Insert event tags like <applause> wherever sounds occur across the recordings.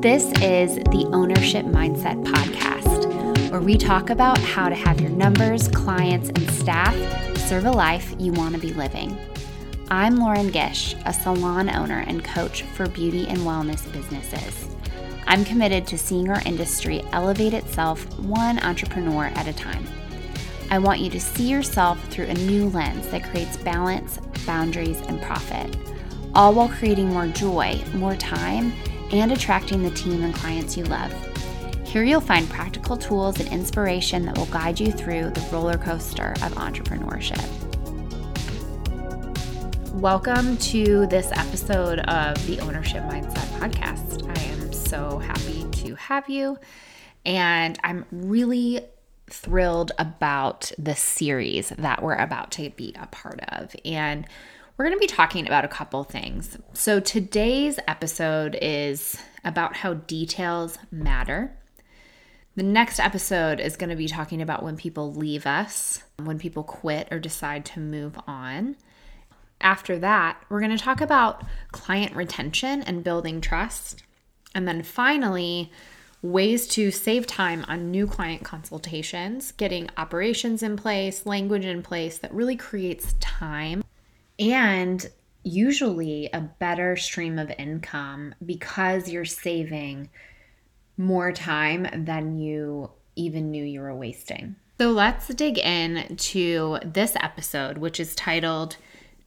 This is the Ownership Mindset Podcast, where we talk about how to have your numbers, clients, and staff serve a life you want to be living. I'm Lauren Gish, a salon owner and coach for beauty and wellness businesses. I'm committed to seeing our industry elevate itself one entrepreneur at a time. I want you to see yourself through a new lens that creates balance, boundaries, and profit, all while creating more joy, more time, and attracting the team and clients you love. Here you'll find practical tools and inspiration that will guide you through the roller coaster of entrepreneurship. Welcome to this episode of the Ownership Mindset Podcast. I am so happy to have you, and I'm really thrilled about the series that we're about to be a part of. And we're going to be talking about a couple things. So, today's episode is about how details matter. The next episode is going to be talking about when people leave us, when people quit or decide to move on. After that, we're going to talk about client retention and building trust. And then finally, ways to save time on new client consultations, getting operations in place, language in place that really creates time and usually a better stream of income because you're saving more time than you even knew you were wasting. So let's dig in to this episode, which is titled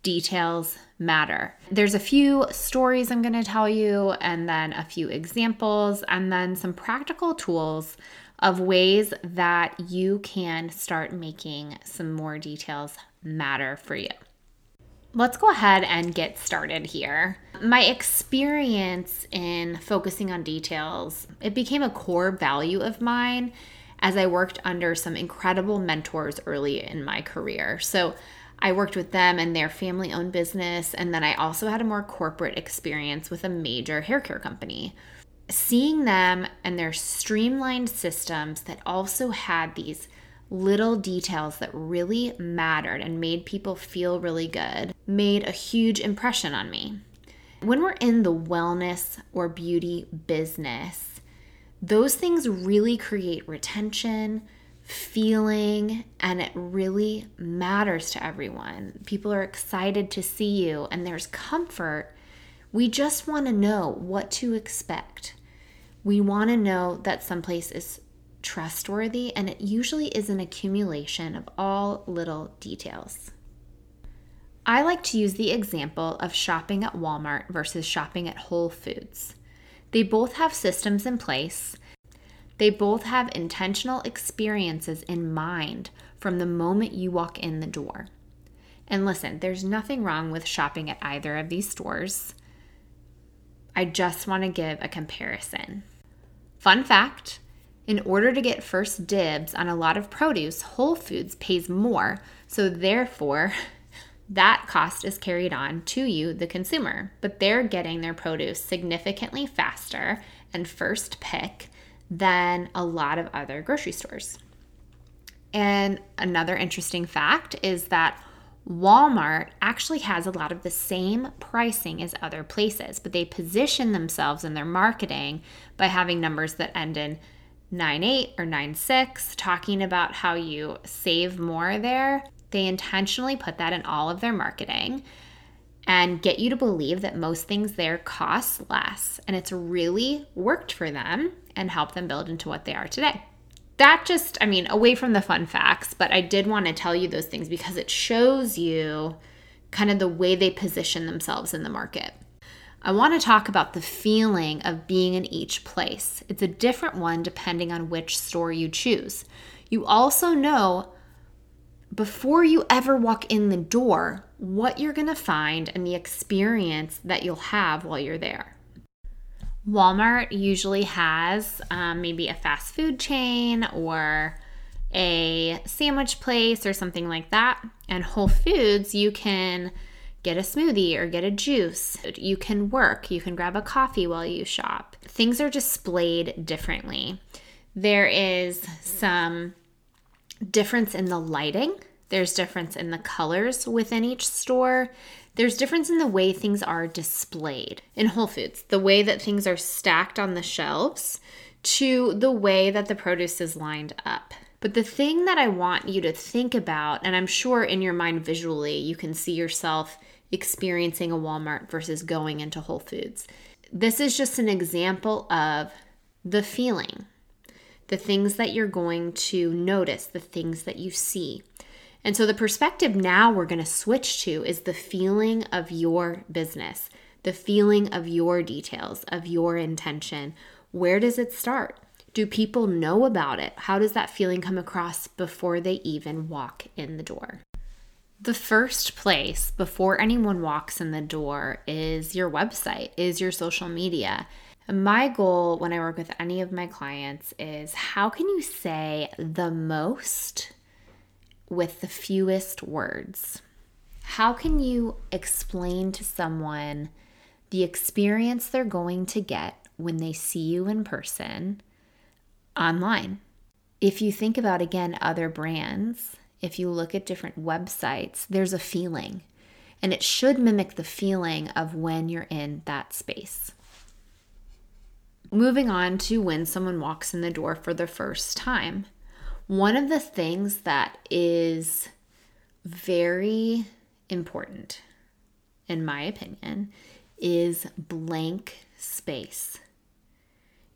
details matter. There's a few stories I'm going to tell you, and then a few examples, and then some practical tools of ways that you can start making some more details matter for you. Let's go ahead and get started here. My experience in focusing on details, it became a core value of mine as I worked under some incredible mentors early in my career. So, I worked with them and their family owned business. And then I also had a more corporate experience with a major hair care company. Seeing them and their streamlined systems that also had these little details that really mattered and made people feel really good made a huge impression on me. When we're in the wellness or beauty business, those things really create retention, feeling and it really matters to everyone. People are excited to see you and there's comfort. We just want to know what to expect. We want to know that someplace is trustworthy and it usually is an accumulation of all little details. I like to use the example of shopping at Walmart versus shopping at Whole Foods. They both have systems in place they both have intentional experiences in mind from the moment you walk in the door. And listen, there's nothing wrong with shopping at either of these stores. I just want to give a comparison. Fun fact in order to get first dibs on a lot of produce, Whole Foods pays more, so therefore, <laughs> that cost is carried on to you, the consumer. But they're getting their produce significantly faster and first pick than a lot of other grocery stores. And another interesting fact is that Walmart actually has a lot of the same pricing as other places, but they position themselves in their marketing by having numbers that end in 98 or 96, talking about how you save more there. They intentionally put that in all of their marketing and get you to believe that most things there cost less. And it's really worked for them and helped them build into what they are today. That just, I mean, away from the fun facts, but I did want to tell you those things because it shows you kind of the way they position themselves in the market. I want to talk about the feeling of being in each place. It's a different one depending on which store you choose. You also know before you ever walk in the door what you're going to find and the experience that you'll have while you're there. Walmart usually has um, maybe a fast food chain or a sandwich place or something like that. And Whole Foods, you can get a smoothie or get a juice. You can work, you can grab a coffee while you shop. Things are displayed differently. There is some difference in the lighting There's difference in the colors within each store. There's difference in the way things are displayed in Whole Foods, the way that things are stacked on the shelves to the way that the produce is lined up. But the thing that I want you to think about, and I'm sure in your mind visually, you can see yourself experiencing a Walmart versus going into Whole Foods. This is just an example of the feeling, the things that you're going to notice, the things that you see. And so the perspective now we're going to switch to is the feeling of your business, the feeling of your details, of your intention. Where does it start? Do people know about it? How does that feeling come across before they even walk in the door? The first place before anyone walks in the door is your website, is your social media. My goal when I work with any of my clients is how can you say the most with the fewest words? How can you explain to someone the experience they're going to get when they see you in person online? If you think about again other brands, if you look at different websites, there's a feeling, and it should mimic the feeling of when you're in that space. Moving on to when someone walks in the door for the first time. One of the things that is very important, in my opinion, is blank space.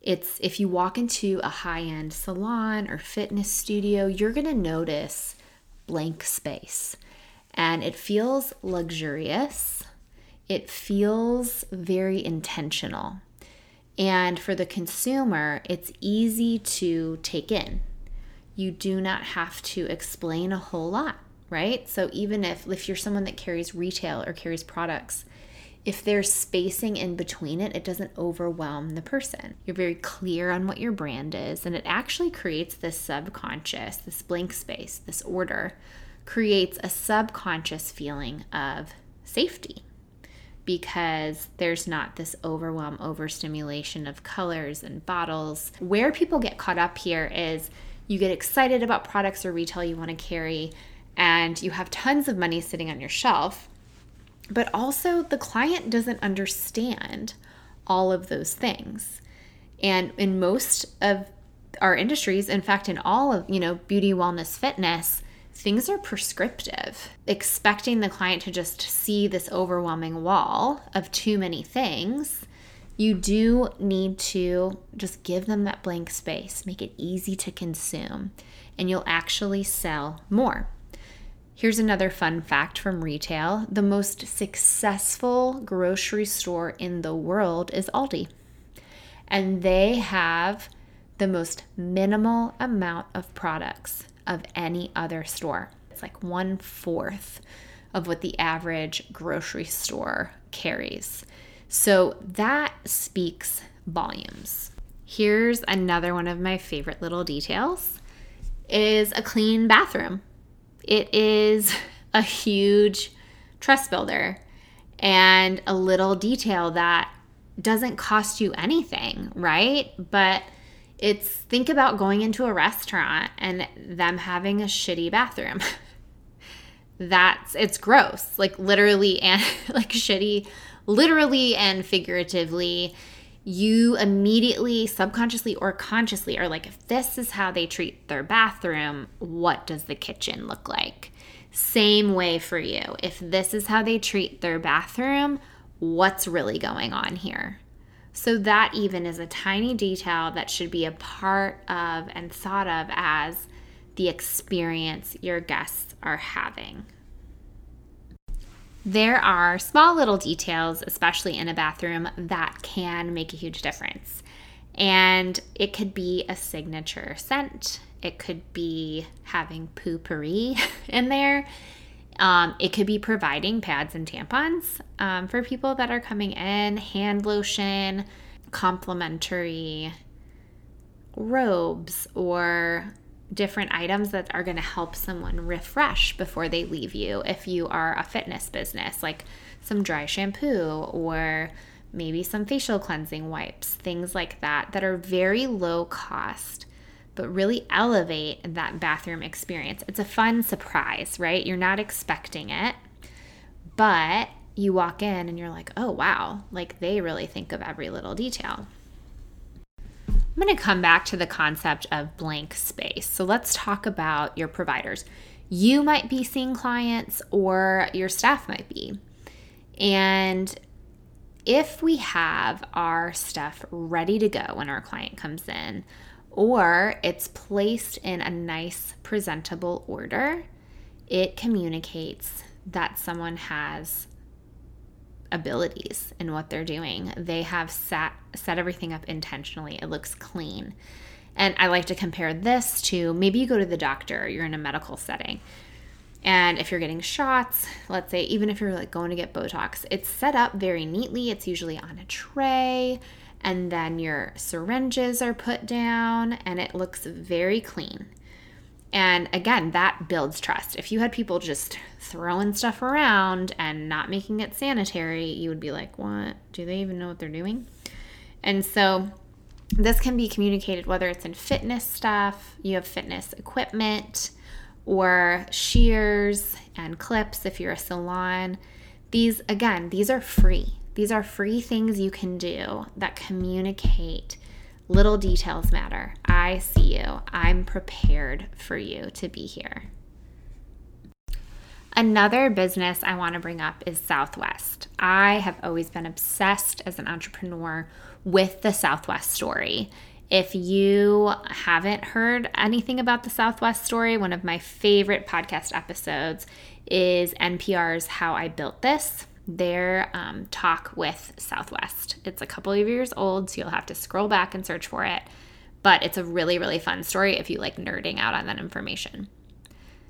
It's if you walk into a high end salon or fitness studio, you're going to notice blank space. And it feels luxurious, it feels very intentional. And for the consumer, it's easy to take in you do not have to explain a whole lot, right? So even if if you're someone that carries retail or carries products, if there's spacing in between it, it doesn't overwhelm the person. You're very clear on what your brand is, and it actually creates this subconscious, this blank space, this order creates a subconscious feeling of safety because there's not this overwhelm, overstimulation of colors and bottles. Where people get caught up here is you get excited about products or retail you want to carry, and you have tons of money sitting on your shelf. But also, the client doesn't understand all of those things. And in most of our industries, in fact, in all of, you know, beauty, wellness, fitness, things are prescriptive. Expecting the client to just see this overwhelming wall of too many things you do need to just give them that blank space, make it easy to consume, and you'll actually sell more. Here's another fun fact from retail the most successful grocery store in the world is Aldi, and they have the most minimal amount of products of any other store. It's like one fourth of what the average grocery store carries. So that speaks volumes. Here's another one of my favorite little details is a clean bathroom. It is <laughs> a huge trust builder and a little detail that doesn't cost you anything, right? But it's think about going into a restaurant and them having a shitty bathroom. <laughs> That's it's gross. Like literally and <laughs> like shitty literally and figuratively, you immediately, subconsciously or consciously, are like, if this is how they treat their bathroom, what does the kitchen look like? Same way for you. If this is how they treat their bathroom, what's really going on here? So, that even is a tiny detail that should be a part of and thought of as the experience your guests are having. There are small little details, especially in a bathroom, that can make a huge difference. And it could be a signature scent, it could be having Poo-Pourri <laughs> in there. Um, it could be providing pads and tampons um, for people that are coming in, hand lotion, complimentary robes, or different items that are going to help someone refresh before they leave you if you are a fitness business, like some dry shampoo or maybe some facial cleansing wipes, things like that, that are very low cost but really elevate that bathroom experience. It's a fun surprise, right? You're not expecting it, but you walk in and you're like, oh, wow, like they really think of every little detail. I'm going to come back to the concept of blank space. So let's talk about your providers. You might be seeing clients, or your staff might be. And if we have our stuff ready to go when our client comes in, or it's placed in a nice, presentable order, it communicates that someone has abilities in what they're doing. They have set set everything up intentionally. It looks clean. And I like to compare this to maybe you go to the doctor, you're in a medical setting. And if you're getting shots, let's say even if you're like going to get Botox, it's set up very neatly. It's usually on a tray and then your syringes are put down and it looks very clean. And again, that builds trust. If you had people just throwing stuff around and not making it sanitary, you would be like, what? Do they even know what they're doing? And so this can be communicated whether it's in fitness stuff, you have fitness equipment, or shears and clips if you're a salon. These, again, these are free. These are free things you can do that communicate little details matter. I see you. I'm prepared for you to be here. Another business I want to bring up is Southwest. I have always been obsessed as an entrepreneur with the Southwest story. If you haven't heard anything about the Southwest story, one of my favorite podcast episodes is NPR's How I Built This their um, talk with Southwest. It's a couple of years old, so you'll have to scroll back and search for it. But it's a really, really fun story if you like nerding out on that information.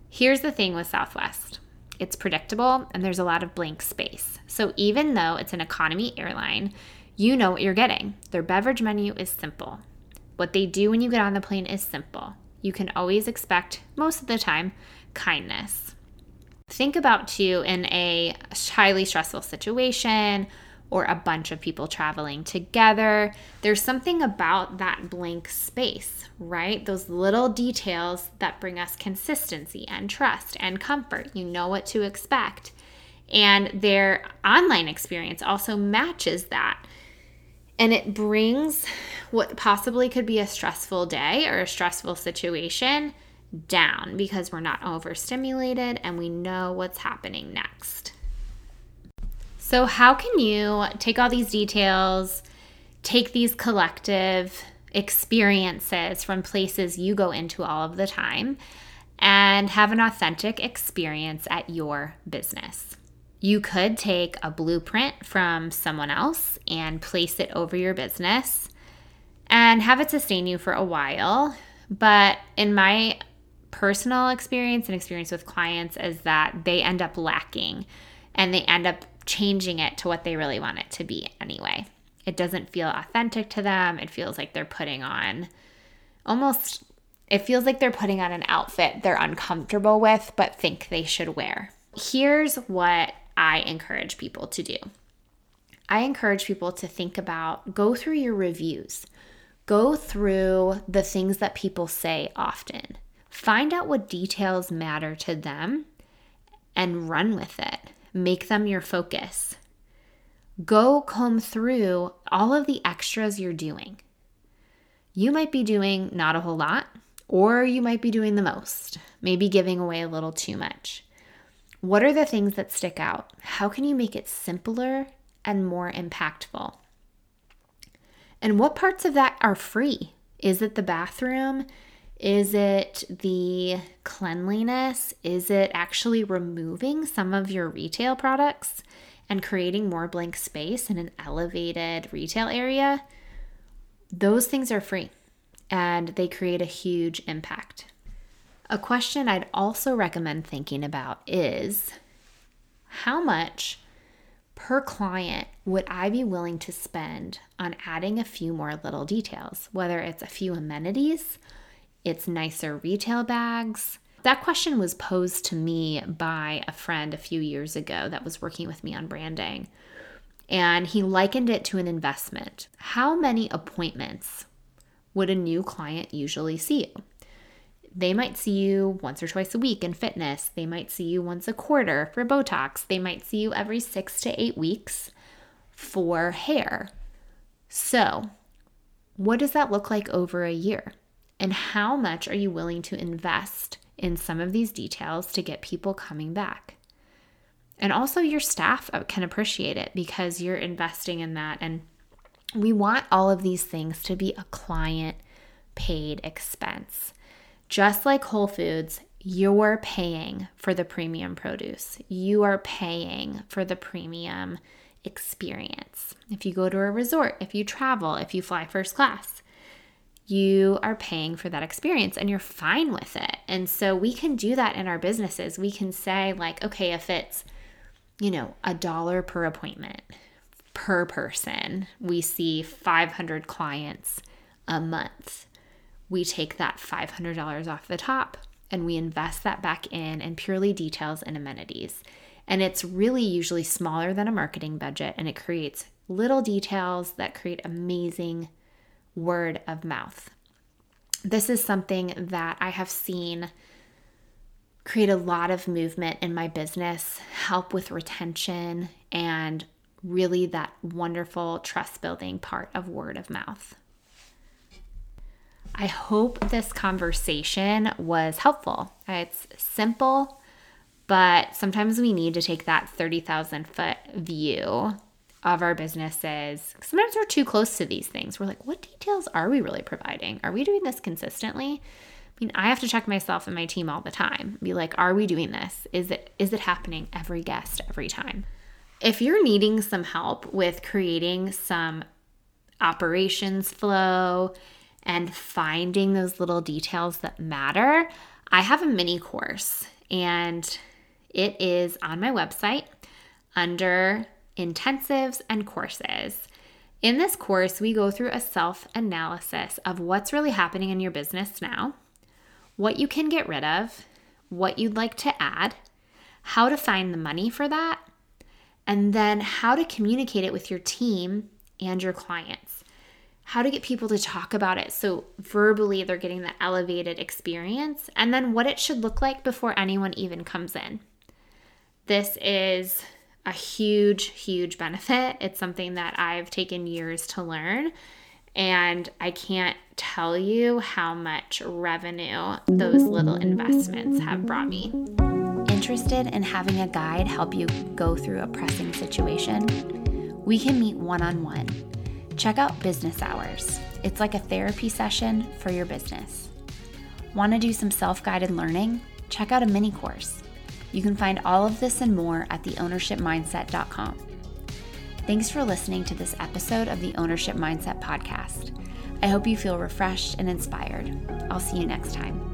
Here's the thing with Southwest it's predictable and there's a lot of blank space. So even though it's an economy airline, you know what you're getting. Their beverage menu is simple. What they do when you get on the plane is simple. You can always expect, most of the time, kindness. Think about too in a highly stressful situation or a bunch of people traveling together. There's something about that blank space, right? Those little details that bring us consistency and trust and comfort. You know what to expect. And their online experience also matches that. And it brings what possibly could be a stressful day or a stressful situation down because we're not overstimulated and we know what's happening next. So, how can you take all these details, take these collective experiences from places you go into all of the time, and have an authentic experience at your business? You could take a blueprint from someone else and place it over your business and have it sustain you for a while. But in my personal experience and experience with clients is that they end up lacking and they end up changing it to what they really want it to be anyway. It doesn't feel authentic to them. It feels like they're putting on almost, it feels like they're putting on an outfit they're uncomfortable with but think they should wear. Here's what I encourage people to do I encourage people to think about, go through your reviews, go through the things that people say often Find out what details matter to them and run with it. Make them your focus. Go comb through all of the extras you're doing. You might be doing not a whole lot, or you might be doing the most, maybe giving away a little too much. What are the things that stick out? How can you make it simpler and more impactful? And what parts of that are free? Is it the bathroom? Is it the cleanliness? Is it actually removing some of your retail products and creating more blank space in an elevated retail area? Those things are free and they create a huge impact. A question I'd also recommend thinking about is how much per client would I be willing to spend on adding a few more little details, whether it's a few amenities it's nicer retail bags? That question was posed to me by a friend a few years ago that was working with me on branding. And he likened it to an investment. How many appointments would a new client usually see you? They might see you once or twice a week in fitness. They might see you once a quarter for Botox. They might see you every six to eight weeks for hair. So, what does that look like over a year? And how much are you willing to invest in some of these details to get people coming back? And also, your staff uh, can appreciate it because you're investing in that. And we want all of these things to be a client paid expense. Just like Whole Foods, you're paying for the premium produce, you are paying for the premium experience. If you go to a resort, if you travel, if you fly first class, you are paying for that experience and you're fine with it. And so we can do that in our businesses. We can say, like, okay, if it's, you know, a dollar per appointment per person, we see 500 clients a month we take that $500 off the top and we invest that back in and purely details and amenities. And it's really usually smaller than a marketing budget and it creates little details that create amazing word of mouth. This is something that I have seen create a lot of movement in my business, help with retention, and really that wonderful trust building part of word of mouth. I hope this conversation was helpful. It's simple, but sometimes we need to take that 30,000 foot view of our businesses. Sometimes we're too close to these things. We're like, what details are we really providing? Are we doing this consistently? I mean, I have to check myself and my team all the time. Be like, are we doing this? Is it is it happening every guest every time? If you're needing some help with creating some operations flow, and finding those little details that matter, I have a mini course and it is on my website under intensives and courses. In this course, we go through a self analysis of what's really happening in your business now, what you can get rid of, what you'd like to add, how to find the money for that, and then how to communicate it with your team and your clients how to get people to talk about it so verbally they're getting the elevated experience, and then what it should look like before anyone even comes in. This is a huge, huge benefit. It's something that I've taken years to learn, and I can't tell you how much revenue those little investments have brought me. Interested in having a guide help you go through a pressing situation? We can meet one on one check out Business Hours. It's like a therapy session for your business. Want to do some self guided learning? Check out a mini course. You can find all of this and more at theownershipmindset.com. Thanks for listening to this episode of the Ownership Mindset Podcast. I hope you feel refreshed and inspired. I'll see you next time.